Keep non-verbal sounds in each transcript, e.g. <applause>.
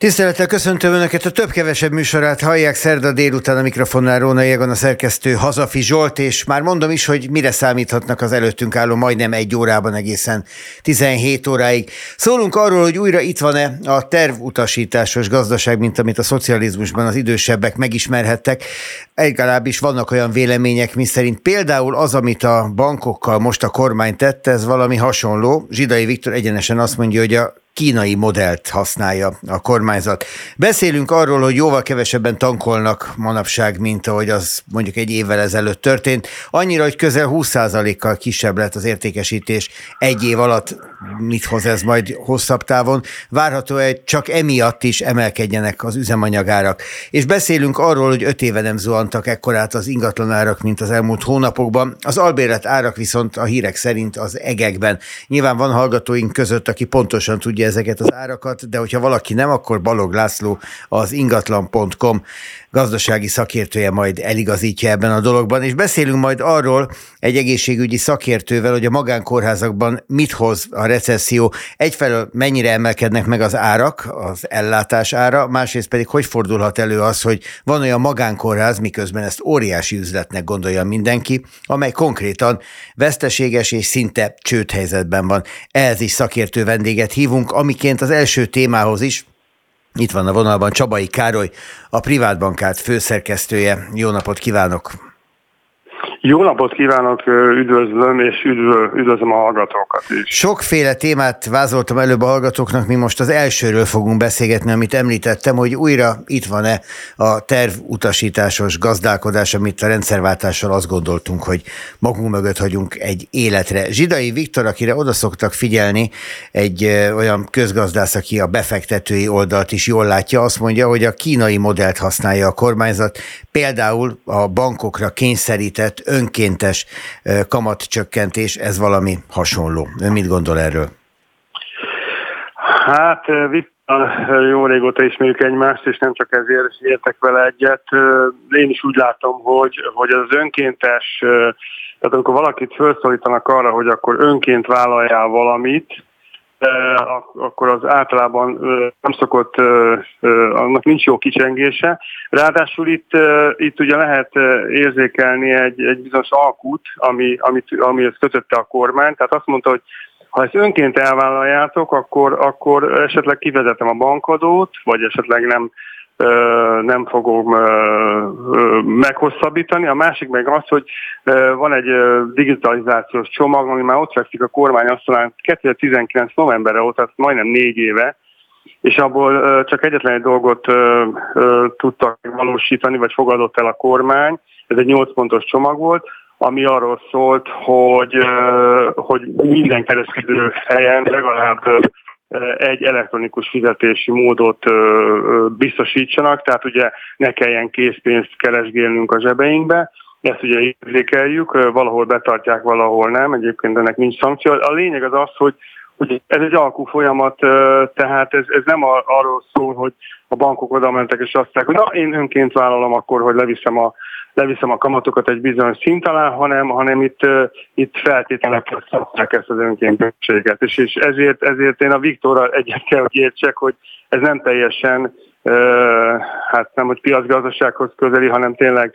Tisztelettel köszöntöm Önöket a több-kevesebb műsorát hallják szerda délután a mikrofonnál Róna Jegon, a szerkesztő Hazafi Zsolt, és már mondom is, hogy mire számíthatnak az előttünk álló majdnem egy órában egészen 17 óráig. Szólunk arról, hogy újra itt van-e a tervutasításos gazdaság, mint amit a szocializmusban az idősebbek megismerhettek. Legalábbis vannak olyan vélemények, miszerint például az, amit a bankokkal most a kormány tett, ez valami hasonló. Zsidai Viktor egyenesen azt mondja, hogy a kínai modellt használja a kormányzat. Beszélünk arról, hogy jóval kevesebben tankolnak manapság, mint ahogy az mondjuk egy évvel ezelőtt történt. Annyira, hogy közel 20%-kal kisebb lett az értékesítés egy év alatt. Mit hoz ez majd hosszabb távon? Várható, hogy csak emiatt is emelkedjenek az üzemanyagárak. És beszélünk arról, hogy öt éve nem zuhantak ekkorát az ingatlanárak, mint az elmúlt hónapokban. Az albélet árak viszont a hírek szerint az egekben. Nyilván van hallgatóink között, aki pontosan tudja ezeket az árakat, de hogyha valaki nem, akkor Balog László az ingatlan.com gazdasági szakértője majd eligazítja ebben a dologban, és beszélünk majd arról egy egészségügyi szakértővel, hogy a magánkórházakban mit hoz a recesszió. Egyfelől mennyire emelkednek meg az árak, az ellátás ára, másrészt pedig hogy fordulhat elő az, hogy van olyan magánkórház, miközben ezt óriási üzletnek gondolja mindenki, amely konkrétan veszteséges és szinte csődhelyzetben van. Ehhez is szakértő vendéget hívunk, amiként az első témához is itt van a vonalban Csabai Károly, a Privátbankát főszerkesztője. Jó napot kívánok! Jó napot kívánok, üdvözlöm, és üdvöl, üdvözlöm a hallgatókat is. Sokféle témát vázoltam előbb a hallgatóknak, mi most az elsőről fogunk beszélgetni, amit említettem, hogy újra itt van-e a tervutasításos gazdálkodás, amit a rendszerváltással azt gondoltunk, hogy magunk mögött hagyunk egy életre. Zsidai Viktor, akire oda szoktak figyelni, egy olyan közgazdász, aki a befektetői oldalt is jól látja, azt mondja, hogy a kínai modellt használja a kormányzat, például a bankokra kényszerített önkéntes kamatcsökkentés, ez valami hasonló. Ön mit gondol erről? Hát jó régóta ismerjük egymást, és nem csak ezért értek vele egyet. Én is úgy látom, hogy, hogy az önkéntes, tehát amikor valakit felszólítanak arra, hogy akkor önként vállaljál valamit, akkor az általában nem szokott, annak nincs jó kicsengése. Ráadásul itt, itt ugye lehet érzékelni egy, egy bizonyos alkut, ami, amit, amihez kötötte a kormány, tehát azt mondta, hogy ha ezt önként elvállaljátok, akkor, akkor esetleg kivezetem a bankadót, vagy esetleg nem nem fogom meghosszabbítani. A másik meg az, hogy van egy digitalizációs csomag, ami már ott fekszik a kormány asztalán 2019 novemberre óta, tehát majdnem négy éve, és abból csak egyetlen egy dolgot tudtak valósítani, vagy fogadott el a kormány. Ez egy 8 pontos csomag volt, ami arról szólt, hogy, hogy minden kereskedő helyen legalább egy elektronikus fizetési módot biztosítsanak, tehát ugye ne kelljen készpénzt keresgélnünk a zsebeinkbe, ezt ugye érzékeljük, valahol betartják, valahol nem, egyébként ennek nincs szankció. A lényeg az az, hogy, hogy ez egy alkú folyamat, tehát ez, ez nem arról szól, hogy a bankok oda mentek és azt mondják, hogy na, én önként vállalom akkor, hogy leviszem a leviszem a kamatokat egy bizonyos szint alá, hanem, hanem itt, itt feltételekkel szabják ezt az önkéntességet. És, és ezért, ezért én a Viktorral egyet kell, hogy értsek, hogy ez nem teljesen hát nem, hogy piacgazdasághoz közeli, hanem tényleg,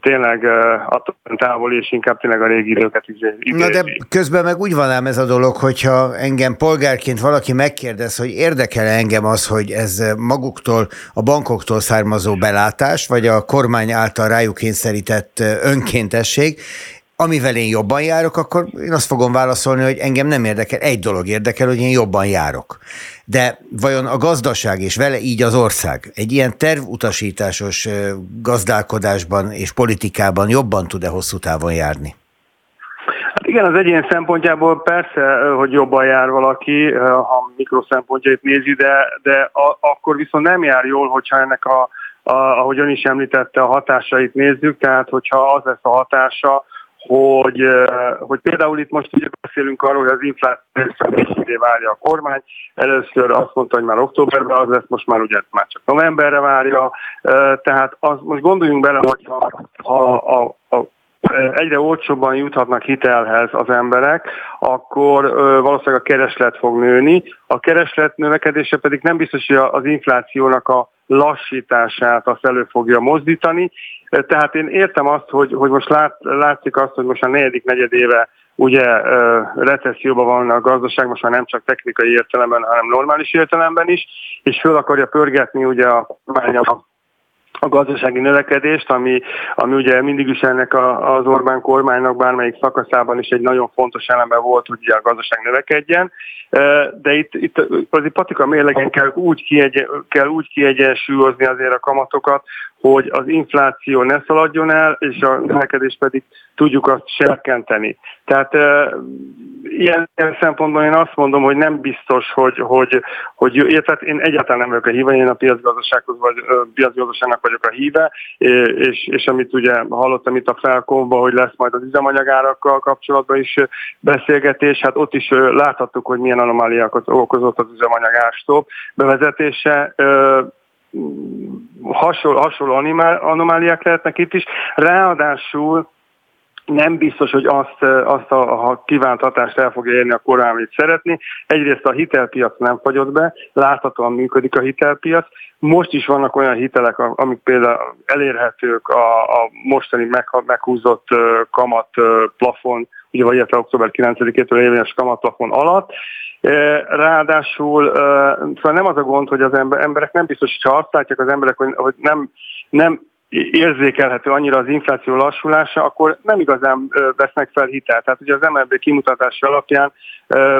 tényleg attól távol, és inkább tényleg a régi időket is. Na de közben meg úgy van ám ez a dolog, hogyha engem polgárként valaki megkérdez, hogy érdekel engem az, hogy ez maguktól, a bankoktól származó belátás, vagy a kormány által rájuk kényszerített önkéntesség, amivel én jobban járok, akkor én azt fogom válaszolni, hogy engem nem érdekel. Egy dolog érdekel, hogy én jobban járok. De vajon a gazdaság és vele így az ország egy ilyen tervutasításos gazdálkodásban és politikában jobban tud-e hosszú távon járni? Hát igen, az egyén szempontjából persze, hogy jobban jár valaki, ha mikro szempontjait nézi, de, de a, akkor viszont nem jár jól, hogyha ennek a, a, ahogy ön is említette, a hatásait nézzük, tehát hogyha az lesz a hatása, hogy, hogy például itt most ugye beszélünk arról, hogy az infláció várja a kormány. Először azt mondta, hogy már októberben az lesz, most már ugye már csak novemberre várja. Tehát az, most gondoljunk bele, hogy ha, ha a, a egyre olcsóbban juthatnak hitelhez az emberek, akkor valószínűleg a kereslet fog nőni. A kereslet növekedése pedig nem biztos, hogy az inflációnak a lassítását azt elő fogja mozdítani. Tehát én értem azt, hogy, hogy most lát, látszik azt, hogy most a negyedik negyedéve ugye recesszióban van a gazdaság, most már nem csak technikai értelemben, hanem normális értelemben is, és föl akarja pörgetni ugye a kormány a gazdasági növekedést, ami, ami ugye mindig is ennek a, az Orbán kormánynak bármelyik szakaszában is egy nagyon fontos eleme volt, hogy a gazdaság növekedjen. De itt, itt azért patika mérlegen kell úgy, kiegyen, kell úgy kiegyensúlyozni azért a kamatokat, hogy az infláció ne szaladjon el, és a növekedés pedig tudjuk azt serkenteni. Tehát ilyen, ilyen szempontból én azt mondom, hogy nem biztos, hogy, hogy, hogy tehát én egyáltalán nem vagyok a híve, én a piacgazdasághoz vagy piacgazdaságnak vagyok a híve, és, és amit ugye hallottam itt a felkonban, hogy lesz majd az üzemanyagárakkal kapcsolatban is beszélgetés, hát ott is láthattuk, hogy milyen anomáliákat okozott az üzemanyagárstop bevezetése hasonló, hasonló anomáliák lehetnek itt is. Ráadásul nem biztos, hogy azt, azt a, a kívánt hatást el fogja érni a korán, amit szeretni. Egyrészt a hitelpiac nem fagyott be, láthatóan működik a hitelpiac. Most is vannak olyan hitelek, amik például elérhetők a, a mostani meg, meghúzott kamat plafon, ugye vagy illetve október 9-től érvényes kamatplafon alatt. Ráadásul szóval nem az a gond, hogy az emberek nem biztos, hogy ha azt látják az emberek, hogy, nem, nem érzékelhető annyira az infláció lassulása, akkor nem igazán vesznek fel hitelt. Tehát ugye az MLB kimutatása alapján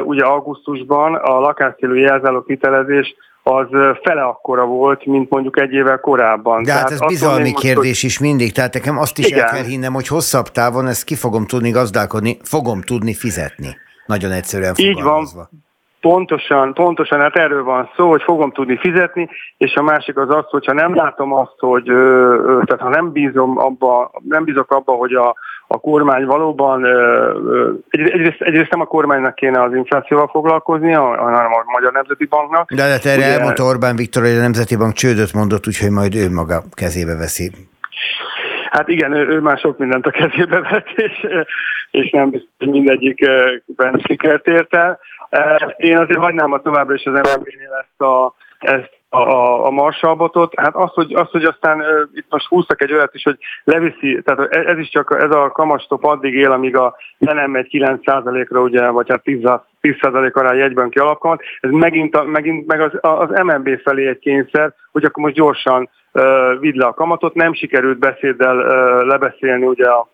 ugye augusztusban a lakásszélő jelzálók hitelezés az fele akkora volt, mint mondjuk egy évvel korábban. De hát ez bizalmi most, kérdés hogy... is mindig, tehát nekem azt is Igen. el kell hinnem, hogy hosszabb távon ezt ki fogom tudni gazdálkodni, fogom tudni fizetni. Nagyon egyszerűen Így van, Pontosan, pontosan, hát erről van szó, hogy fogom tudni fizetni, és a másik az az, hogyha nem látom azt, hogy, tehát ha nem bízom abba, nem bízok abba, hogy a, a kormány valóban, egyrészt, egyrészt nem a kormánynak kéne az inflációval foglalkozni, hanem a Magyar Nemzeti Banknak. De hát erre Ugye, elmondta Orbán Viktor, hogy a Nemzeti Bank csődöt mondott, úgyhogy majd ő maga kezébe veszi. Hát igen, ő, ő már sok mindent a kezébe vett, <laughs> és, és nem biztos, mindegyikben sikert ért el. Én azért hagynám a továbbra is az MNB-nél ezt a, ezt a, a, a marsalbotot. Hát az, hogy, az, hogy aztán uh, itt most húztak egy olyat is, hogy leviszi, tehát ez is csak ez a kamastop addig él, amíg a nem megy 9%-ra, ugye, vagy hát 10, 10% ará jegyben ki alapkamat. Ez megint, a, megint meg az, az MNB felé egy kényszer, hogy akkor most gyorsan uh, vidd le a kamatot. Nem sikerült beszéddel uh, lebeszélni ugye a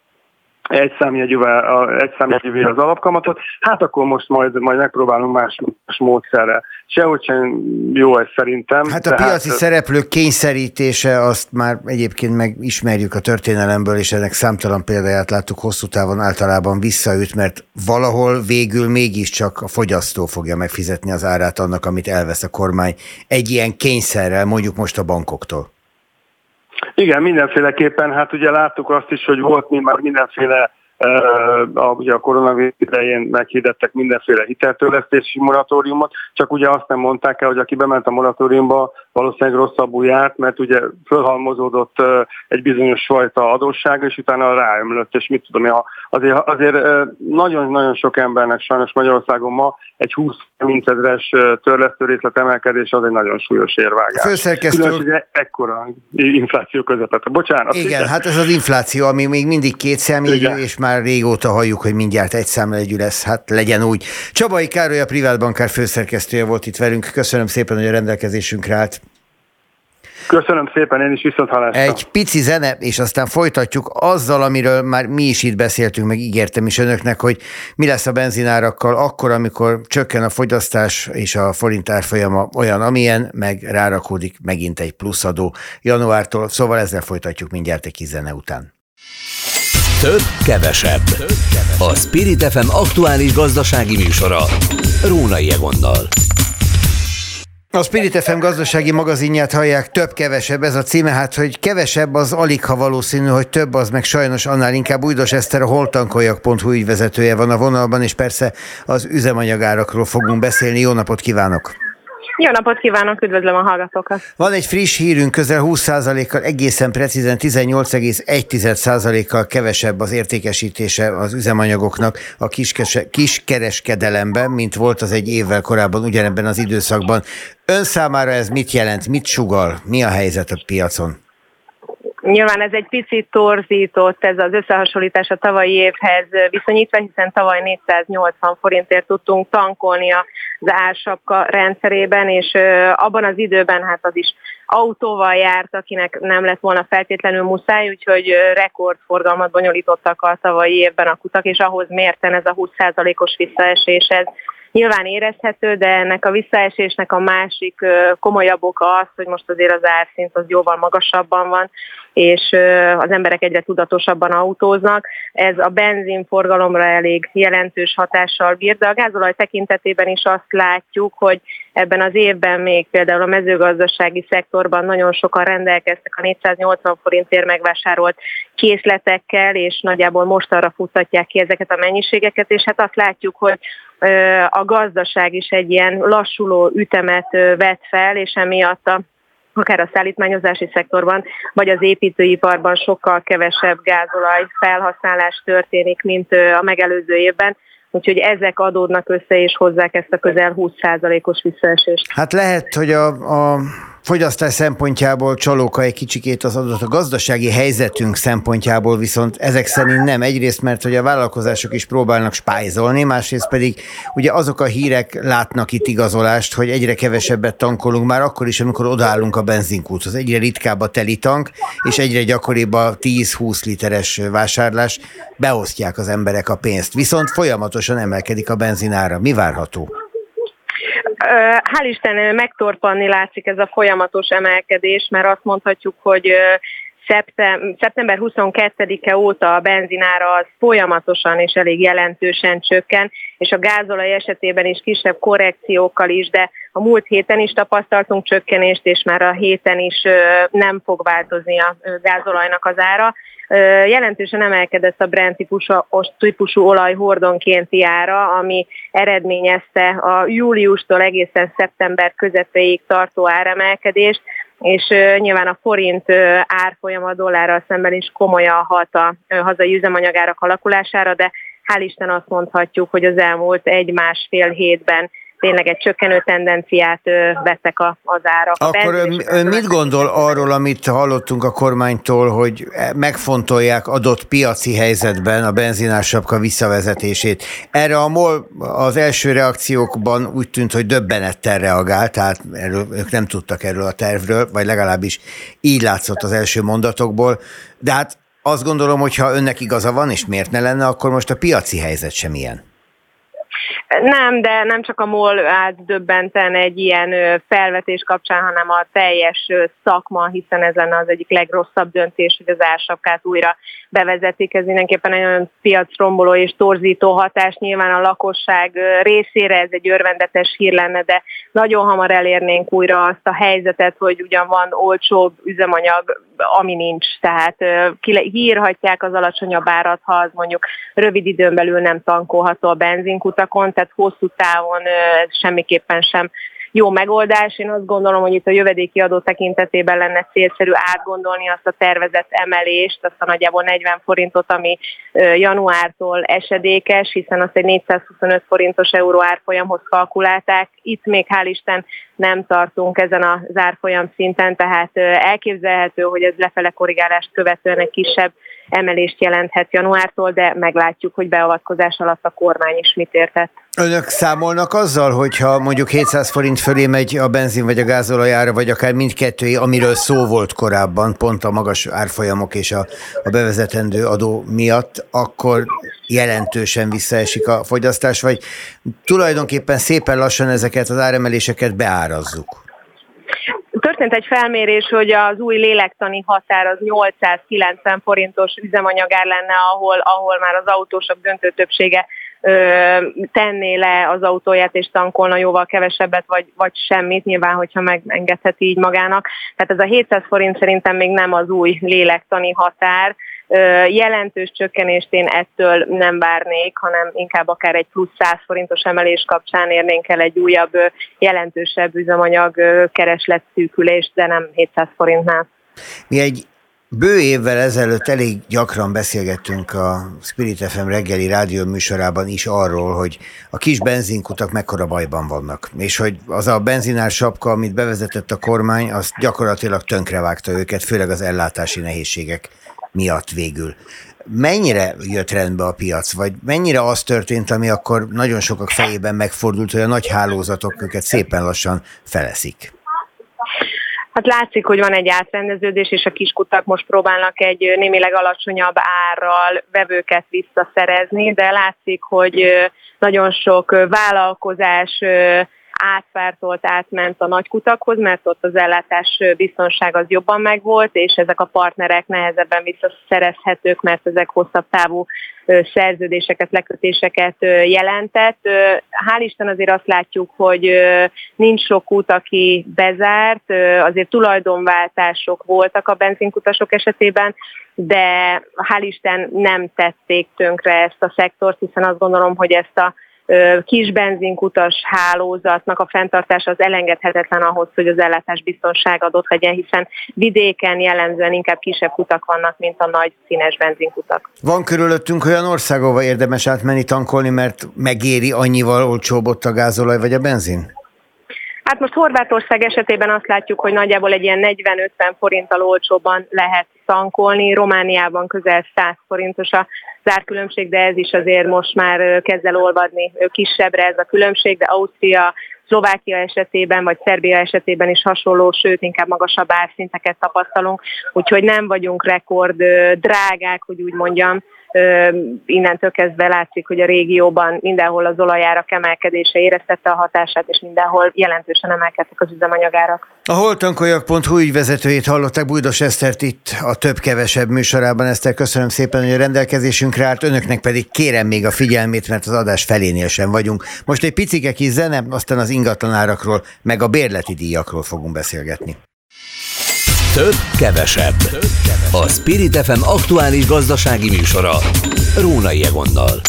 egy számjegyűvel, egy számjegyűvel az alapkamatot, hát akkor most majd, majd megpróbálunk más, más módszerre. Sehogy sem jó ez szerintem. Hát a piaci hát, szereplők kényszerítése, azt már egyébként megismerjük a történelemből, és ennek számtalan példáját láttuk hosszú távon általában visszaüt, mert valahol végül mégiscsak a fogyasztó fogja megfizetni az árát annak, amit elvesz a kormány egy ilyen kényszerrel, mondjuk most a bankoktól. Igen, mindenféleképpen, hát ugye láttuk azt is, hogy volt mind már mindenféle a, ugye a koronavírus idején meghirdettek mindenféle hiteltörlesztési moratóriumot, csak ugye azt nem mondták el, hogy aki bement a moratóriumba, valószínűleg rosszabbul járt, mert ugye fölhalmozódott egy bizonyos fajta adósság, és utána ráömlött, és mit tudom, azért, azért nagyon-nagyon sok embernek sajnos Magyarországon ma egy 20-30 ezeres törlesztő részlet emelkedés az egy nagyon súlyos érvágás. Főszerkesztő... Különös, hogy ekkora infláció közepette. Bocsánat. Igen, igen, hát ez az infláció, ami még mindig két számjegyű, és már régóta halljuk, hogy mindjárt egy számjegyű lesz, hát legyen úgy. Csabai Károly, a privát bankár főszerkesztője volt itt velünk. Köszönöm szépen, hogy a rendelkezésünkre állt. Köszönöm szépen, én is viszont hallásra. Egy pici zene, és aztán folytatjuk azzal, amiről már mi is itt beszéltünk, meg ígértem is önöknek, hogy mi lesz a benzinárakkal akkor, amikor csökken a fogyasztás és a forint árfolyama olyan, amilyen, meg rárakódik megint egy pluszadó januártól. Szóval ezzel folytatjuk mindjárt egy kis zene után. Több, kevesebb. Több, kevesebb. A Spirit FM aktuális gazdasági műsora. Rónai Egonnal. A Spirit FM gazdasági magazinját hallják, több-kevesebb ez a címe, hát hogy kevesebb az alig, ha valószínű, hogy több az meg sajnos annál inkább Újdos Eszter a holtankoljak.hu ügyvezetője van a vonalban, és persze az üzemanyagárakról fogunk beszélni. Jó napot kívánok! Jó napot kívánok, üdvözlöm a hallgatókat! Van egy friss hírünk, közel 20%-kal, egészen precízen 18,1%-kal kevesebb az értékesítése az üzemanyagoknak a kiskereskedelemben, mint volt az egy évvel korábban ugyanebben az időszakban. Ön számára ez mit jelent, mit sugal, mi a helyzet a piacon? Nyilván ez egy picit torzított ez az összehasonlítás a tavalyi évhez viszonyítva, hiszen tavaly 480 forintért tudtunk tankolni az ársapka rendszerében, és abban az időben hát az is autóval járt, akinek nem lett volna feltétlenül muszáj, úgyhogy rekordforgalmat bonyolítottak a tavalyi évben a kutak, és ahhoz mérten ez a 20%-os visszaesés, ez nyilván érezhető, de ennek a visszaesésnek a másik komolyabb oka az, hogy most azért az árszint az jóval magasabban van, és az emberek egyre tudatosabban autóznak. Ez a benzinforgalomra elég jelentős hatással bír, de a gázolaj tekintetében is azt látjuk, hogy ebben az évben még például a mezőgazdasági szektorban nagyon sokan rendelkeztek a 480 forintért megvásárolt készletekkel, és nagyjából most arra futtatják ki ezeket a mennyiségeket, és hát azt látjuk, hogy a gazdaság is egy ilyen lassuló ütemet vett fel, és emiatt a akár a szállítmányozási szektorban, vagy az építőiparban sokkal kevesebb gázolaj felhasználás történik, mint a megelőző évben. Úgyhogy ezek adódnak össze és hozzák ezt a közel 20%-os visszaesést. Hát lehet, hogy a, a fogyasztás szempontjából csalóka egy kicsikét az adott a gazdasági helyzetünk szempontjából viszont ezek szerint nem. Egyrészt, mert hogy a vállalkozások is próbálnak spájzolni, másrészt pedig ugye azok a hírek látnak itt igazolást, hogy egyre kevesebbet tankolunk már akkor is, amikor odaállunk a benzinkúthoz. Egyre ritkább a teli tank, és egyre gyakoribb a 10-20 literes vásárlás. Beosztják az emberek a pénzt. Viszont folyamatosan emelkedik a benzinára. Mi várható? Hál' Isten megtorpanni látszik ez a folyamatos emelkedés, mert azt mondhatjuk, hogy szeptember 22-e óta a benzinára az folyamatosan és elég jelentősen csökken, és a gázolaj esetében is kisebb korrekciókkal is, de a múlt héten is tapasztaltunk csökkenést, és már a héten is nem fog változni a gázolajnak az ára. Jelentősen emelkedett a Brent típusú, típusú olaj hordonkénti ára, ami eredményezte a júliustól egészen szeptember közepéig tartó áremelkedést, és nyilván a forint árfolyama a dollárral szemben is komolyan hat a hazai üzemanyagárak alakulására, de hál' Isten azt mondhatjuk, hogy az elmúlt egy-másfél hétben tényleg egy csökkenő tendenciát vettek a, az árak. Akkor ön, ön mit gondol arról, amit hallottunk a kormánytól, hogy megfontolják adott piaci helyzetben a benzinársapka visszavezetését? Erre a MOL az első reakciókban úgy tűnt, hogy döbbenettel reagált, tehát erről, ők nem tudtak erről a tervről, vagy legalábbis így látszott az első mondatokból, de hát azt gondolom, hogy ha önnek igaza van, és miért ne lenne, akkor most a piaci helyzet sem ilyen. Nem, de nem csak a MOL állt döbbenten egy ilyen felvetés kapcsán, hanem a teljes szakma, hiszen ez lenne az egyik legrosszabb döntés, hogy az ársapkát újra bevezetik. Ez mindenképpen egy olyan piacromboló és torzító hatás. Nyilván a lakosság részére ez egy örvendetes hír lenne, de nagyon hamar elérnénk újra azt a helyzetet, hogy ugyan van olcsóbb üzemanyag, ami nincs. Tehát hírhatják az alacsonyabb árat, ha az mondjuk rövid időn belül nem tankolható a benzinkutakon, tehát hosszú távon semmiképpen sem jó megoldás. Én azt gondolom, hogy itt a jövedéki adó tekintetében lenne célszerű átgondolni azt a tervezett emelést, azt a nagyjából 40 forintot, ami januártól esedékes, hiszen azt egy 425 forintos euró árfolyamhoz kalkulálták. Itt még hál' Isten nem tartunk ezen az árfolyam szinten, tehát elképzelhető, hogy ez lefele korrigálást követően egy kisebb emelést jelenthet januártól, de meglátjuk, hogy beavatkozás alatt a kormány is mit értett. Önök számolnak azzal, hogyha mondjuk 700 forint fölé megy a benzin vagy a gázolajára, vagy akár mindkettői, amiről szó volt korábban, pont a magas árfolyamok és a, a bevezetendő adó miatt, akkor jelentősen visszaesik a fogyasztás, vagy tulajdonképpen szépen lassan ezeket az áremeléseket beárazzuk? Történt egy felmérés, hogy az új lélektani határ az 890 forintos üzemanyagár lenne, ahol, ahol már az autósok döntő többsége tenné le az autóját és tankolna jóval kevesebbet, vagy, vagy semmit, nyilván, hogyha megengedheti így magának. Tehát ez a 700 forint szerintem még nem az új lélektani határ, Jelentős csökkenést én ettől nem várnék, hanem inkább akár egy plusz 100 forintos emelés kapcsán érnénk el egy újabb, jelentősebb üzemanyag kereslet szűkülést, de nem 700 forintnál. Mi egy Bő évvel ezelőtt elég gyakran beszélgettünk a Spirit FM reggeli rádió műsorában is arról, hogy a kis benzinkutak mekkora bajban vannak, és hogy az a benzinár sapka, amit bevezetett a kormány, az gyakorlatilag tönkrevágta őket, főleg az ellátási nehézségek miatt végül. Mennyire jött rendbe a piac, vagy mennyire az történt, ami akkor nagyon sokak fejében megfordult, hogy a nagy hálózatok őket szépen lassan feleszik? Hát látszik, hogy van egy átrendeződés, és a kiskutak most próbálnak egy némileg alacsonyabb árral vevőket visszaszerezni, de látszik, hogy nagyon sok vállalkozás átpártolt, átment a nagykutakhoz, mert ott az ellátás biztonság az jobban megvolt, és ezek a partnerek nehezebben visszaszerezhetők, mert ezek hosszabb távú szerződéseket, lekötéseket jelentett. Hál' Isten azért azt látjuk, hogy nincs sok út, aki bezárt, azért tulajdonváltások voltak a benzinkutasok esetében, de hál' Isten nem tették tönkre ezt a szektort, hiszen azt gondolom, hogy ezt a kis benzinkutas hálózatnak a fenntartása az elengedhetetlen ahhoz, hogy az ellátás biztonság adott legyen, hiszen vidéken jellemzően inkább kisebb kutak vannak, mint a nagy színes benzinkutak. Van körülöttünk olyan ország, ahova érdemes átmenni tankolni, mert megéri annyival olcsóbb ott a gázolaj vagy a benzin? Hát most Horvátország esetében azt látjuk, hogy nagyjából egy ilyen 40-50 forinttal olcsóban lehet tankolni, Romániában közel 100 forintos a zárkülönbség, de ez is azért most már kezd el olvadni kisebbre ez a különbség, de Ausztria, Szlovákia esetében, vagy Szerbia esetében is hasonló, sőt inkább magasabb árszinteket tapasztalunk, úgyhogy nem vagyunk rekord drágák, hogy úgy mondjam, innentől kezdve látszik, hogy a régióban mindenhol az olajárak emelkedése éreztette a hatását, és mindenhol jelentősen emelkedtek az üzemanyagárak. A holtankoljak.hu ügyvezetőjét hallották Bújdos Esztert itt a több-kevesebb műsorában. Eszter, köszönöm szépen, hogy a rendelkezésünkre állt, önöknek pedig kérem még a figyelmét, mert az adás felénél sem vagyunk. Most egy picike kis zene, aztán az ingatlanárakról, meg a bérleti díjakról fogunk beszélgetni. Több, kevesebb. A Spirit FM aktuális gazdasági műsora. Rónai Egonnal.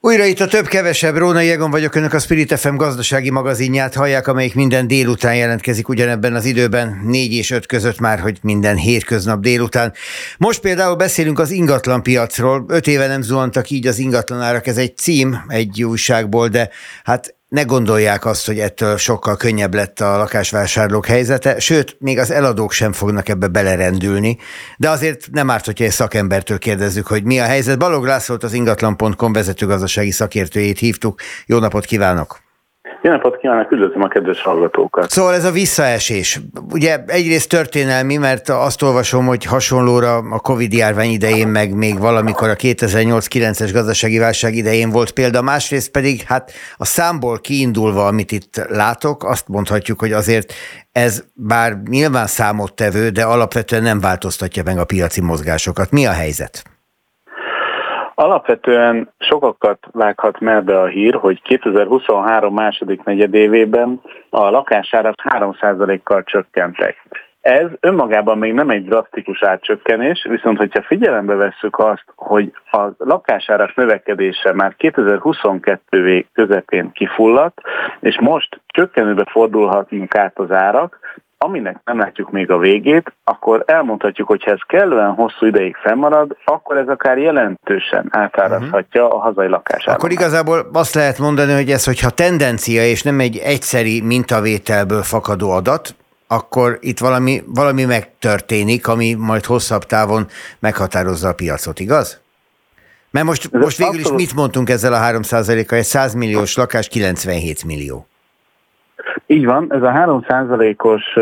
Újra itt a több-kevesebb Rónai Egon vagyok, önök a Spirit FM gazdasági magazinját hallják, amelyik minden délután jelentkezik ugyanebben az időben, 4 és 5 között már, hogy minden hétköznap délután. Most például beszélünk az ingatlan piacról. Öt éve nem zuhantak így az ingatlanárak, ez egy cím egy újságból, de hát ne gondolják azt, hogy ettől sokkal könnyebb lett a lakásvásárlók helyzete, sőt, még az eladók sem fognak ebbe belerendülni, de azért nem árt, hogyha egy szakembertől kérdezzük, hogy mi a helyzet. Balog Lászlót az ingatlan.com vezetőgazdasági szakértőjét hívtuk. Jó napot kívánok! Jó napot kívánok, üdvözlöm a kedves hallgatókat. Szóval ez a visszaesés. Ugye egyrészt történelmi, mert azt olvasom, hogy hasonlóra a Covid járvány idején, meg még valamikor a 2008-9-es gazdasági válság idején volt példa, másrészt pedig hát a számból kiindulva, amit itt látok, azt mondhatjuk, hogy azért ez bár nyilván számottevő, de alapvetően nem változtatja meg a piaci mozgásokat. Mi a helyzet? Alapvetően sokakat vághat merbe a hír, hogy 2023 második negyedévében a lakásárak 3%-kal csökkentek. Ez önmagában még nem egy drasztikus átcsökkenés, viszont hogyha figyelembe vesszük azt, hogy a lakásárak növekedése már 2022 közepén kifulladt, és most csökkenőbe fordulhatnak át az árak, aminek nem látjuk még a végét, akkor elmondhatjuk, hogy ha ez kellően hosszú ideig fennmarad, akkor ez akár jelentősen átárazhatja uh-huh. a hazai lakásárat. Akkor igazából azt lehet mondani, hogy ez, hogyha tendencia és nem egy egyszeri mintavételből fakadó adat, akkor itt valami, valami megtörténik, ami majd hosszabb távon meghatározza a piacot, igaz? Mert most, most végül is mit mondtunk ezzel a 3%-kal? Egy 100 milliós lakás 97 millió. Így van, ez a 3%-os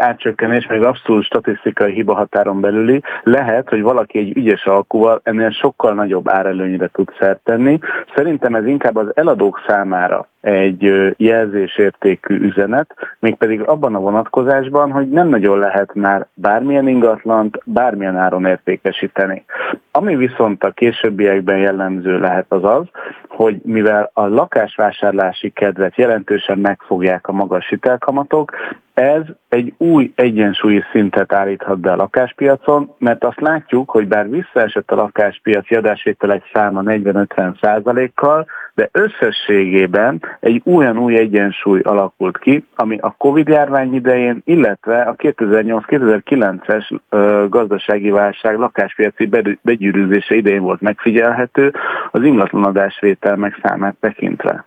átcsökkenés, meg abszolút statisztikai hiba határon belüli, lehet, hogy valaki egy ügyes alkuval ennél sokkal nagyobb árelőnyre tud szert tenni. Szerintem ez inkább az eladók számára egy jelzésértékű üzenet, mégpedig abban a vonatkozásban, hogy nem nagyon lehet már bármilyen ingatlant bármilyen áron értékesíteni. Ami viszont a későbbiekben jellemző lehet az az, hogy mivel a lakásvásárlási kedvet jelentősen megfogják a magas hitelkamatok, ez egy új egyensúlyi szintet állíthat be a lakáspiacon, mert azt látjuk, hogy bár visszaesett a lakáspiaci adásvételek száma 40-50 százalékkal, de összességében egy olyan új egyensúly alakult ki, ami a Covid járvány idején, illetve a 2008-2009-es gazdasági válság lakáspiaci begyűrűzése idején volt megfigyelhető, az ingatlanadásvétel meg számát tekintve.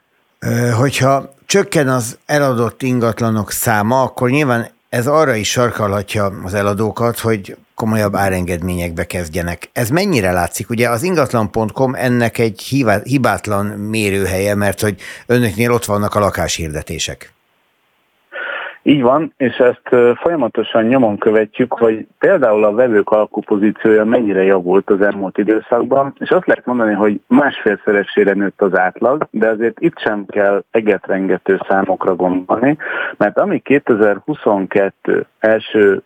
Hogyha csökken az eladott ingatlanok száma, akkor nyilván ez arra is sarkalhatja az eladókat, hogy komolyabb árengedményekbe kezdjenek. Ez mennyire látszik? Ugye az ingatlan.com ennek egy hibátlan mérőhelye, mert hogy önöknél ott vannak a lakáshirdetések. Így van, és ezt folyamatosan nyomon követjük, hogy például a vevők alkupozíciója mennyire javult az elmúlt időszakban, és azt lehet mondani, hogy másfélszeresére nőtt az átlag, de azért itt sem kell egetrengető számokra gondolni, mert ami 2022 első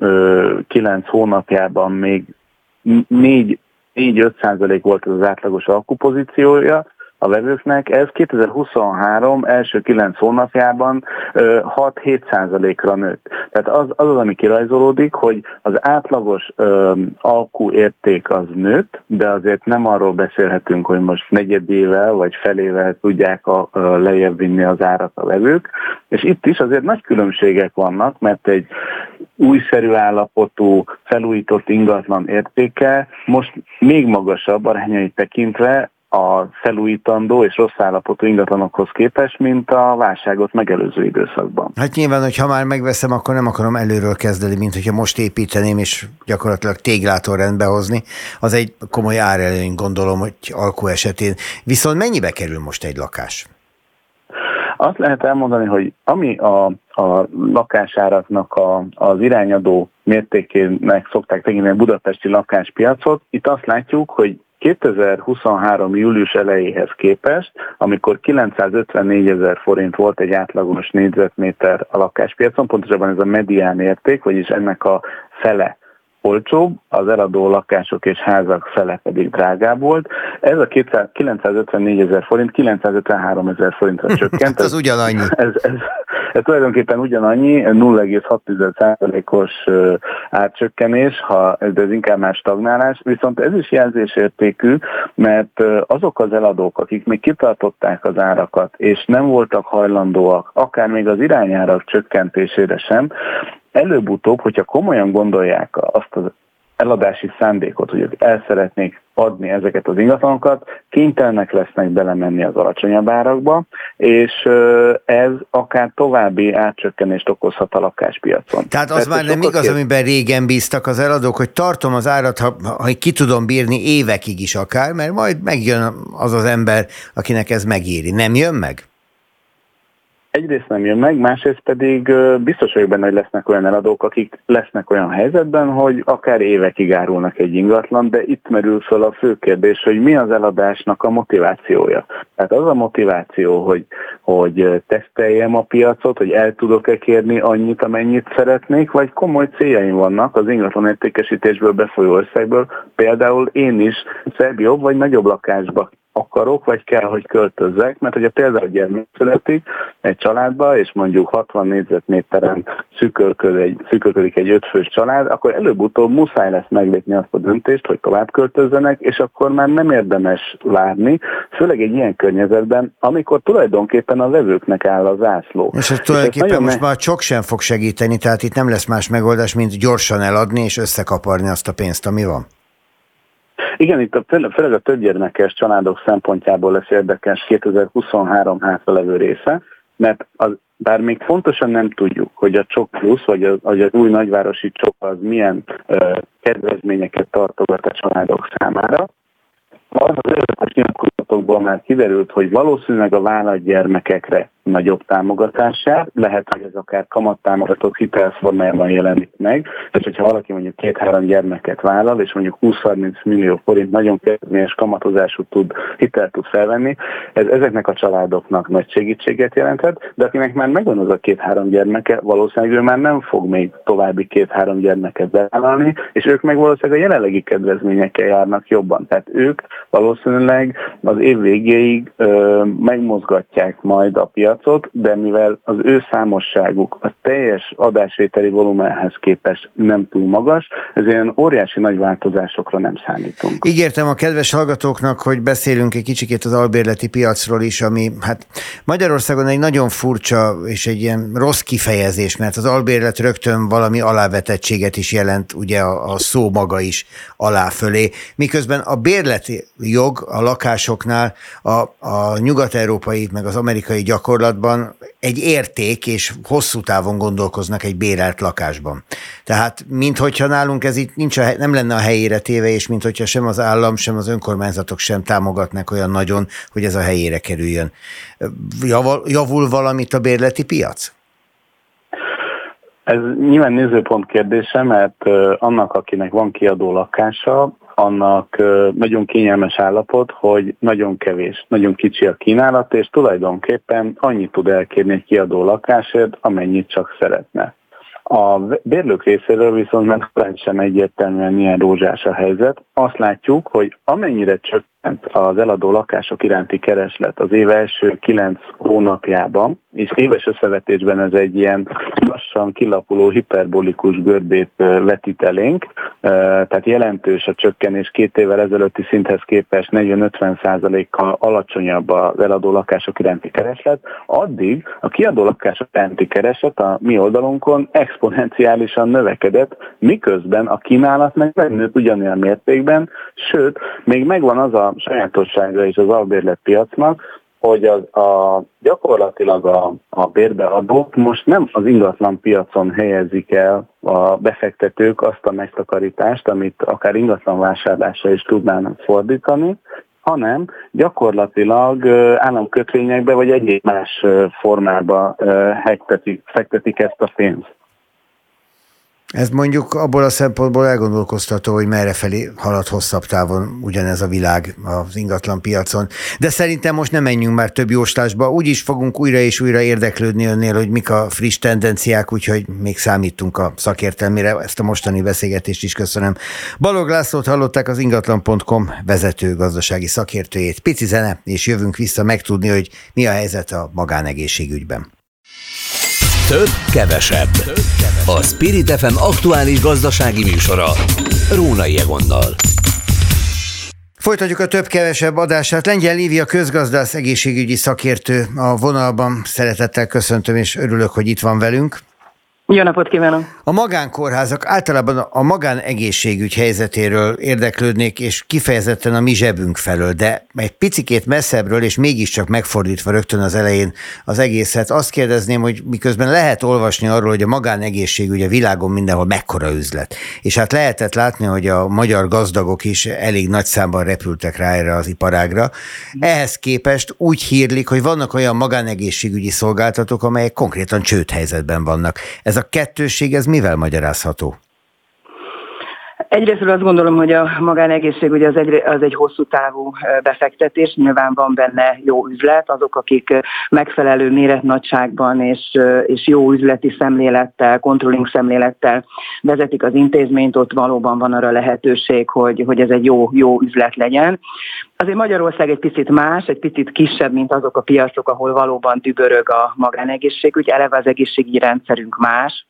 kilenc hónapjában még 4-5 százalék volt az átlagos alkupozíciója, a vevőknek, ez 2023 első 9 hónapjában 6-7 ra nőtt. Tehát az, az az, ami kirajzolódik, hogy az átlagos alkú érték az nőtt, de azért nem arról beszélhetünk, hogy most negyedével vagy felével tudják a, a lejjebb vinni az árat a vevők, és itt is azért nagy különbségek vannak, mert egy újszerű állapotú, felújított ingatlan értéke most még magasabb arányait tekintve a felújítandó és rossz állapotú ingatlanokhoz képest, mint a válságot megelőző időszakban. Hát nyilván, hogy ha már megveszem, akkor nem akarom előről kezdeni, mint hogyha most építeném, és gyakorlatilag téglától rendbe hozni. Az egy komoly árelőny, gondolom, hogy alkú esetén. Viszont mennyibe kerül most egy lakás? Azt lehet elmondani, hogy ami a, a lakásáraknak a, az irányadó mértékének szokták tekinteni a budapesti lakáspiacot, itt azt látjuk, hogy 2023. július elejéhez képest, amikor 954 ezer forint volt egy átlagos négyzetméter a lakáspiacon, pontosabban ez a medián érték, vagyis ennek a fele olcsóbb, az eladó lakások és házak fele pedig drágább volt. Ez a 954 ezer forint 953 ezer forintra <laughs> csökkent. hát az ugyanannyi. Ez, ez, ez tulajdonképpen ugyanannyi, 0,6%-os átcsökkenés, ha ez, ez inkább más stagnálás, viszont ez is jelzésértékű, mert azok az eladók, akik még kitartották az árakat, és nem voltak hajlandóak, akár még az irányárak csökkentésére sem, előbb-utóbb, hogyha komolyan gondolják azt az eladási szándékot, hogy el szeretnék adni ezeket az ingatlanokat, kénytelenek lesznek belemenni az alacsonyabb árakba, és ez akár további átcsökkenést okozhat a lakáspiacon. Tehát az Tehát már nem igaz, kér... amiben régen bíztak az eladók, hogy tartom az árat, ha, ha ki tudom bírni évekig is akár, mert majd megjön az az ember, akinek ez megéri. Nem jön meg? Egyrészt nem jön meg, másrészt pedig biztos vagyok benne, hogy lesznek olyan eladók, akik lesznek olyan helyzetben, hogy akár évekig árulnak egy ingatlan, de itt merül fel a fő kérdés, hogy mi az eladásnak a motivációja. Tehát az a motiváció, hogy, hogy teszteljem a piacot, hogy el tudok-e kérni annyit, amennyit szeretnék, vagy komoly céljaim vannak az ingatlan értékesítésből befolyó összegből. Például én is szebb, jobb vagy nagyobb lakásba akarok, vagy kell, hogy költözzek, mert hogyha például gyermek születik egy családba, és mondjuk 60 négyzetméteren szűkölködik egy ötfős család, akkor előbb-utóbb muszáj lesz meglépni azt a döntést, hogy tovább költözzenek, és akkor már nem érdemes várni, főleg egy ilyen környezetben, amikor tulajdonképpen a vevőknek áll az zászló. És ez tulajdonképpen és most ne... már csak sem fog segíteni, tehát itt nem lesz más megoldás, mint gyorsan eladni és összekaparni azt a pénzt, ami van. Igen, itt a, főleg a gyermekes családok szempontjából lesz érdekes 2023 hátralevő része, mert az, bár még fontosan nem tudjuk, hogy a Csok Plusz, vagy az, vagy az új nagyvárosi Csok az milyen uh, kedvezményeket tartogat a családok számára, az az érdekes adatokból már kiderült, hogy valószínűleg a vállalat gyermekekre nagyobb támogatását, lehet, hogy ez akár kamattámogatott hitelformájában jelenik meg, és hogyha valaki mondjuk két-három gyermeket vállal, és mondjuk 20-30 millió forint nagyon kedvezményes kamatozású tud, hitelt tud felvenni, ez ezeknek a családoknak nagy segítséget jelenthet, de akinek már megvan az a két-három gyermeke, valószínűleg ő már nem fog még további két-három gyermeket bevállalni, és ők meg valószínűleg a jelenlegi kedvezményekkel járnak jobban. Tehát ők valószínűleg az év végéig ö, megmozgatják majd a piac, piacot, de mivel az ő számosságuk a teljes adásvételi volumenhez képest nem túl magas, ezért ilyen óriási nagy változásokra nem számítunk. Ígértem a kedves hallgatóknak, hogy beszélünk egy kicsikét az albérleti piacról is, ami hát Magyarországon egy nagyon furcsa és egy ilyen rossz kifejezés, mert az albérlet rögtön valami alávetettséget is jelent, ugye a, a szó maga is aláfölé, miközben a bérleti jog a lakásoknál a, a nyugat-európai meg az amerikai gyakorlat gyakorlatban egy érték, és hosszú távon gondolkoznak egy bérelt lakásban. Tehát, minthogyha nálunk ez itt nincs a, nem lenne a helyére téve, és minthogyha sem az állam, sem az önkormányzatok sem támogatnak olyan nagyon, hogy ez a helyére kerüljön. Javul, javul valamit a bérleti piac? Ez nyilván nézőpont kérdése, mert annak, akinek van kiadó lakása, annak nagyon kényelmes állapot, hogy nagyon kevés, nagyon kicsi a kínálat, és tulajdonképpen annyit tud elkérni egy kiadó lakásért, amennyit csak szeretne. A bérlők részéről viszont meg sem egyértelműen ilyen rózsás a helyzet. Azt látjuk, hogy amennyire csökkent az eladó lakások iránti kereslet az év első kilenc hónapjában, és éves összevetésben ez egy ilyen lassan kilapuló hiperbolikus görbét vetít elénk, tehát jelentős a csökkenés. Két évvel ezelőtti szinthez képest 40-50%-kal alacsonyabb az eladó lakások iránti kereslet, addig a kiadó lakások iránti kereslet a mi oldalunkon exponenciálisan növekedett, miközben a kínálat meg megnőtt ugyanolyan mértékben, sőt, még megvan az a sajátossága is az albérlet piacnak, hogy az, a, gyakorlatilag a, a bérbeadók most nem az ingatlan piacon helyezik el a befektetők azt a megtakarítást, amit akár ingatlan vásárlásra is tudnának fordítani, hanem gyakorlatilag államkötvényekbe vagy egyéb más formába fektetik, fektetik ezt a pénzt. Ez mondjuk abból a szempontból elgondolkoztató, hogy merre felé halad hosszabb távon ugyanez a világ az ingatlan piacon. De szerintem most nem menjünk már több jóslásba, úgyis fogunk újra és újra érdeklődni önnél, hogy mik a friss tendenciák, úgyhogy még számítunk a szakértelmére. Ezt a mostani beszélgetést is köszönöm. Balog Lászlót hallották az ingatlan.com vezető gazdasági szakértőjét. Pici zene, és jövünk vissza megtudni, hogy mi a helyzet a magánegészségügyben. Több, kevesebb. A Spirit FM aktuális gazdasági műsora. Rónai Egonnal. Folytatjuk a több-kevesebb adását. Lengyel Lívia közgazdász egészségügyi szakértő a vonalban. Szeretettel köszöntöm, és örülök, hogy itt van velünk. Jó napot kívánok! A magánkórházak általában a magánegészségügy helyzetéről érdeklődnék, és kifejezetten a mi zsebünk felől, de egy picikét messzebbről, és mégiscsak megfordítva rögtön az elején az egészet, azt kérdezném, hogy miközben lehet olvasni arról, hogy a magánegészségügy a világon mindenhol mekkora üzlet, és hát lehetett látni, hogy a magyar gazdagok is elég nagy számban repültek rá erre az iparágra. Ehhez képest úgy hírlik, hogy vannak olyan magánegészségügyi szolgáltatók, amelyek konkrétan csődhelyzetben vannak. Ez a kettőség, ez mivel magyarázható? Egyrészt azt gondolom, hogy a magánegészség ugye az egy, az egy hosszú távú befektetés, nyilván van benne jó üzlet, azok, akik megfelelő méretnagyságban és, és jó üzleti szemlélettel, controlling szemlélettel vezetik az intézményt, ott valóban van arra lehetőség, hogy, hogy ez egy jó, jó üzlet legyen. Azért Magyarország egy picit más, egy picit kisebb, mint azok a piacok, ahol valóban dübörög a magánegészségügy, eleve az egészségügyi rendszerünk más,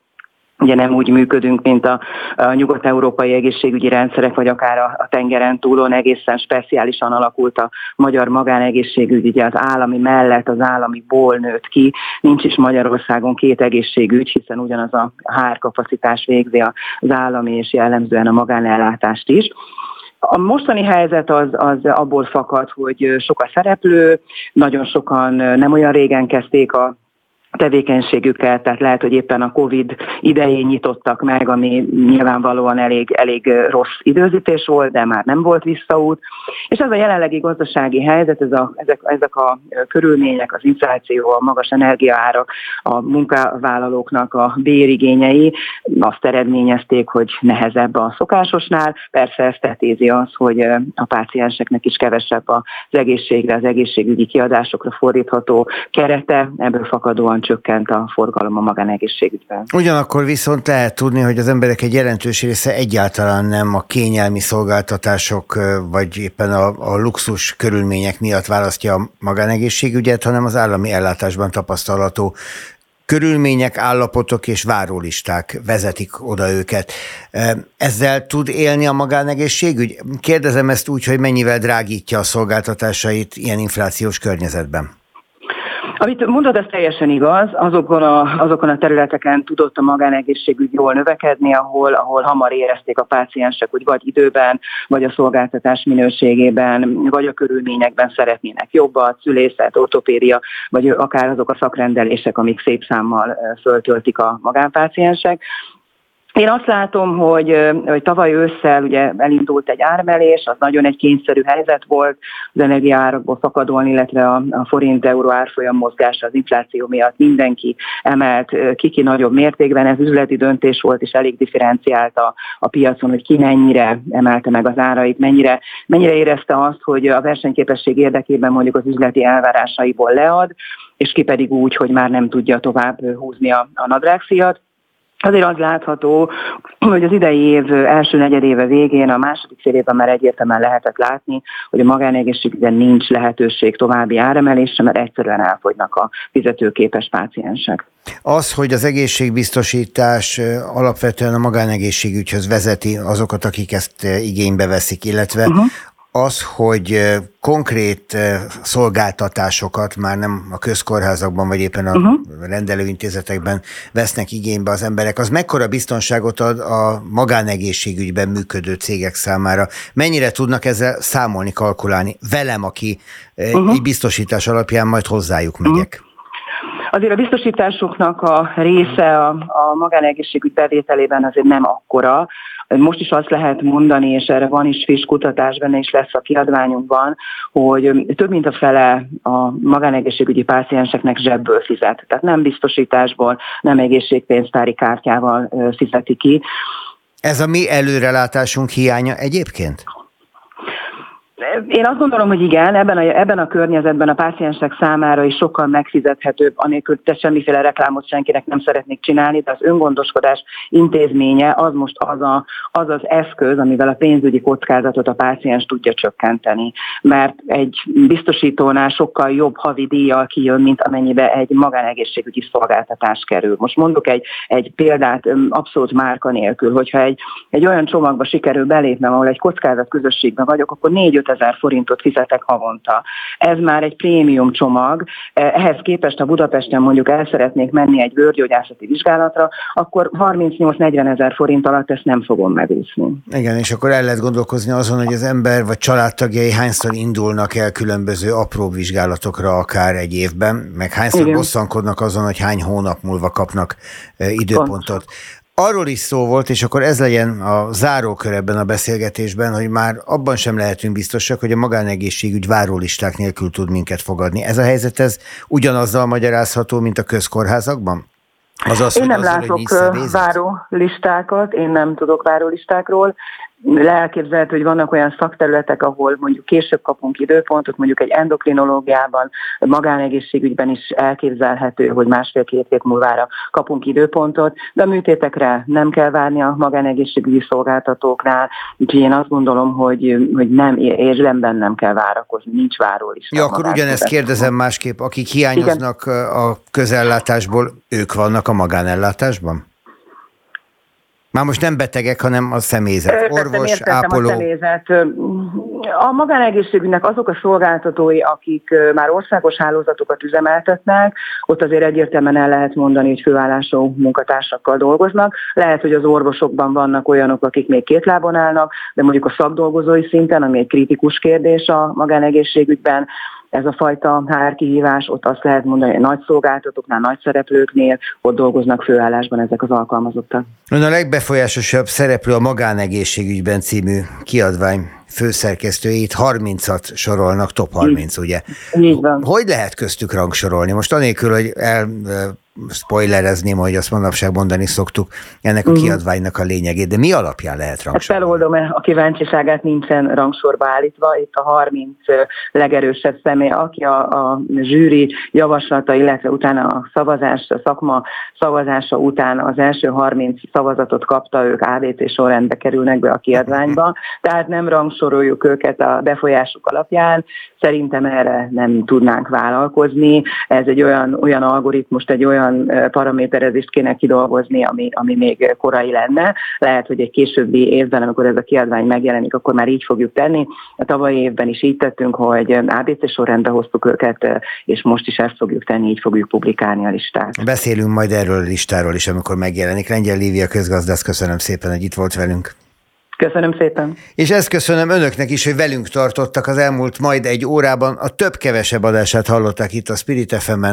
Ugye nem úgy működünk, mint a, a nyugat-európai egészségügyi rendszerek, vagy akár a, a tengeren túlon egészen speciálisan alakult a magyar magánegészségügy, ugye az állami mellett az állami ból nőtt ki, nincs is Magyarországon két egészségügy, hiszen ugyanaz a hárkapacitás végzi az állami és jellemzően a magánellátást is. A mostani helyzet az, az abból fakad, hogy sok a szereplő, nagyon sokan nem olyan régen kezdték a tevékenységüket, tehát lehet, hogy éppen a Covid idején nyitottak meg, ami nyilvánvalóan elég, elég rossz időzítés volt, de már nem volt visszaút. És ez a jelenlegi gazdasági helyzet, ez a, ezek, ezek a körülmények, az infláció, a magas energiaárak, a munkavállalóknak a bérigényei azt eredményezték, hogy nehezebb a szokásosnál. Persze ezt tetézi az, hogy a pácienseknek is kevesebb az egészségre, az egészségügyi kiadásokra fordítható kerete, ebből fakadóan csökkent a forgalom a magánegészségügyben. Ugyanakkor viszont lehet tudni, hogy az emberek egy jelentős része egyáltalán nem a kényelmi szolgáltatások vagy éppen a, a luxus körülmények miatt választja a magánegészségügyet, hanem az állami ellátásban tapasztalható körülmények, állapotok és várólisták vezetik oda őket. Ezzel tud élni a magánegészségügy? Kérdezem ezt úgy, hogy mennyivel drágítja a szolgáltatásait ilyen inflációs környezetben. Amit mondod, ez teljesen igaz. Azokon a, azokon a területeken tudott a magánegészségügy jól növekedni, ahol, ahol hamar érezték a páciensek, hogy vagy időben, vagy a szolgáltatás minőségében, vagy a körülményekben szeretnének jobbat, szülészet, ortopédia, vagy akár azok a szakrendelések, amik szép számmal föltöltik a magánpáciensek. Én azt látom, hogy, hogy tavaly ősszel ugye elindult egy ármelés, az nagyon egy kényszerű helyzet volt az energiaárakból fakadóan, illetve a, a forint-euró árfolyam mozgása az infláció miatt mindenki emelt kiki nagyobb mértékben. Ez üzleti döntés volt, és elég differenciált a, a piacon, hogy ki mennyire emelte meg az árait, mennyire, mennyire érezte azt, hogy a versenyképesség érdekében mondjuk az üzleti elvárásaiból lead, és ki pedig úgy, hogy már nem tudja tovább húzni a, a nadrágfiat. Azért az látható, hogy az idei év első negyedéve végén, a második fél évben már egyértelműen lehetett látni, hogy a magánegészségügyben nincs lehetőség további áremelésre, mert egyszerűen elfogynak a fizetőképes páciensek. Az, hogy az egészségbiztosítás alapvetően a magánegészségügyhöz vezeti azokat, akik ezt igénybe veszik, illetve uh-huh az, hogy konkrét szolgáltatásokat már nem a közkórházakban, vagy éppen a uh-huh. rendelőintézetekben vesznek igénybe az emberek, az mekkora biztonságot ad a magánegészségügyben működő cégek számára? Mennyire tudnak ezzel számolni, kalkulálni? Velem, aki uh-huh. egy biztosítás alapján majd hozzájuk megyek. Uh-huh. Azért a biztosításoknak a része a, a magánegészségügy bevételében azért nem akkora. Most is azt lehet mondani, és erre van is friss kutatás benne is lesz a kiadványunkban, hogy több mint a fele a magánegészségügyi pácienseknek zsebből fizet. Tehát nem biztosításból, nem egészségpénztári kártyával fizeti ki. Ez a mi előrelátásunk hiánya egyébként? Én azt gondolom, hogy igen, ebben a, ebben a környezetben a páciensek számára is sokkal megfizethetőbb, anélkül te semmiféle reklámot senkinek nem szeretnék csinálni, de az öngondoskodás intézménye az most az, a, az az eszköz, amivel a pénzügyi kockázatot a páciens tudja csökkenteni. Mert egy biztosítónál sokkal jobb havi díjjal kijön, mint amennyibe egy magánegészségügyi szolgáltatás kerül. Most mondok egy, egy példát abszolút márka nélkül, hogyha egy, egy olyan csomagba sikerül belépnem, ahol egy kockázat közösségben vagyok, akkor 4 ezer forintot fizetek havonta. Ez már egy prémium csomag. Ehhez képest, ha Budapesten mondjuk el szeretnék menni egy bőrgyógyászati vizsgálatra, akkor 38-40 ezer forint alatt ezt nem fogom megúszni. Igen, és akkor el lehet gondolkozni azon, hogy az ember vagy családtagjai hányszor indulnak el különböző apró vizsgálatokra akár egy évben, meg hányszor Igen. bosszankodnak azon, hogy hány hónap múlva kapnak időpontot. Pont. Arról is szó volt, és akkor ez legyen a zárókör ebben a beszélgetésben, hogy már abban sem lehetünk biztosak, hogy a magánegészségügy várólisták nélkül tud minket fogadni. Ez a helyzet, ez ugyanazzal magyarázható, mint a közkórházakban? Azaz, én nem látok várólistákat, én nem tudok várólistákról elképzelhető, hogy vannak olyan szakterületek, ahol mondjuk később kapunk időpontot, mondjuk egy endokrinológiában, magánegészségügyben is elképzelhető, hogy másfél-két hét múlvára kapunk időpontot, de a műtétekre nem kell várni a magánegészségügyi szolgáltatóknál, úgyhogy én azt gondolom, hogy, hogy nem, érzelemben nem kell várakozni, nincs várólista. Ja, akkor ugyanezt kérdezem másképp, akik hiányoznak Igen. a közellátásból, ők vannak a magánellátásban? Már most nem betegek, hanem a személyzet, orvos, értettem ápoló. A személyzet. A magánegészségügynek azok a szolgáltatói, akik már országos hálózatokat üzemeltetnek, ott azért egyértelműen el lehet mondani, hogy főállású munkatársakkal dolgoznak. Lehet, hogy az orvosokban vannak olyanok, akik még két lábon állnak, de mondjuk a szakdolgozói szinten, ami egy kritikus kérdés a magánegészségügyben, ez a fajta HR kihívás, ott azt lehet mondani, hogy nagy szolgáltatóknál, nagy szereplőknél, ott dolgoznak főállásban ezek az alkalmazottak. Ön a legbefolyásosabb szereplő a magánegészségügyben című kiadvány főszerkesztőjét 30-at sorolnak, top 30, ugye? Így van. Hogy lehet köztük rangsorolni? Most anélkül, hogy el spoilerezném, hogy azt manapság mondani szoktuk, ennek a mhm. kiadványnak a lényegét, de mi alapján lehet hát rangsorolni? Feloldom a kíváncsiságát, nincsen rangsorba állítva, itt a 30 legerősebb személy, aki a, a zsűri javaslata, illetve utána a szavazás, a szakma szavazása után az első 30 szavazatot kapta, ők AVT sorrendbe kerülnek be a kiadványba, <laughs> tehát nem rangsoroljuk őket a befolyásuk alapján, szerintem erre nem tudnánk vállalkozni, ez egy olyan, olyan algoritmust, egy olyan olyan paraméterezést kéne kidolgozni, ami, ami még korai lenne. Lehet, hogy egy későbbi évben, amikor ez a kiadvány megjelenik, akkor már így fogjuk tenni. A tavalyi évben is így tettünk, hogy ABC sorrendbe hoztuk őket, és most is ezt fogjuk tenni, így fogjuk publikálni a listát. Beszélünk majd erről a listáról is, amikor megjelenik. Lengyel Lívia közgazdász, köszönöm szépen, hogy itt volt velünk. Köszönöm szépen. És ezt köszönöm önöknek is, hogy velünk tartottak az elmúlt majd egy órában. A több-kevesebb adását hallották itt a Spirit fm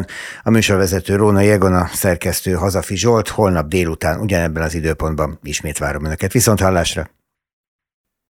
a műsorvezető Róna Jegon, a szerkesztő Hazafi Zsolt. Holnap délután ugyanebben az időpontban ismét várom önöket. Viszont hallásra!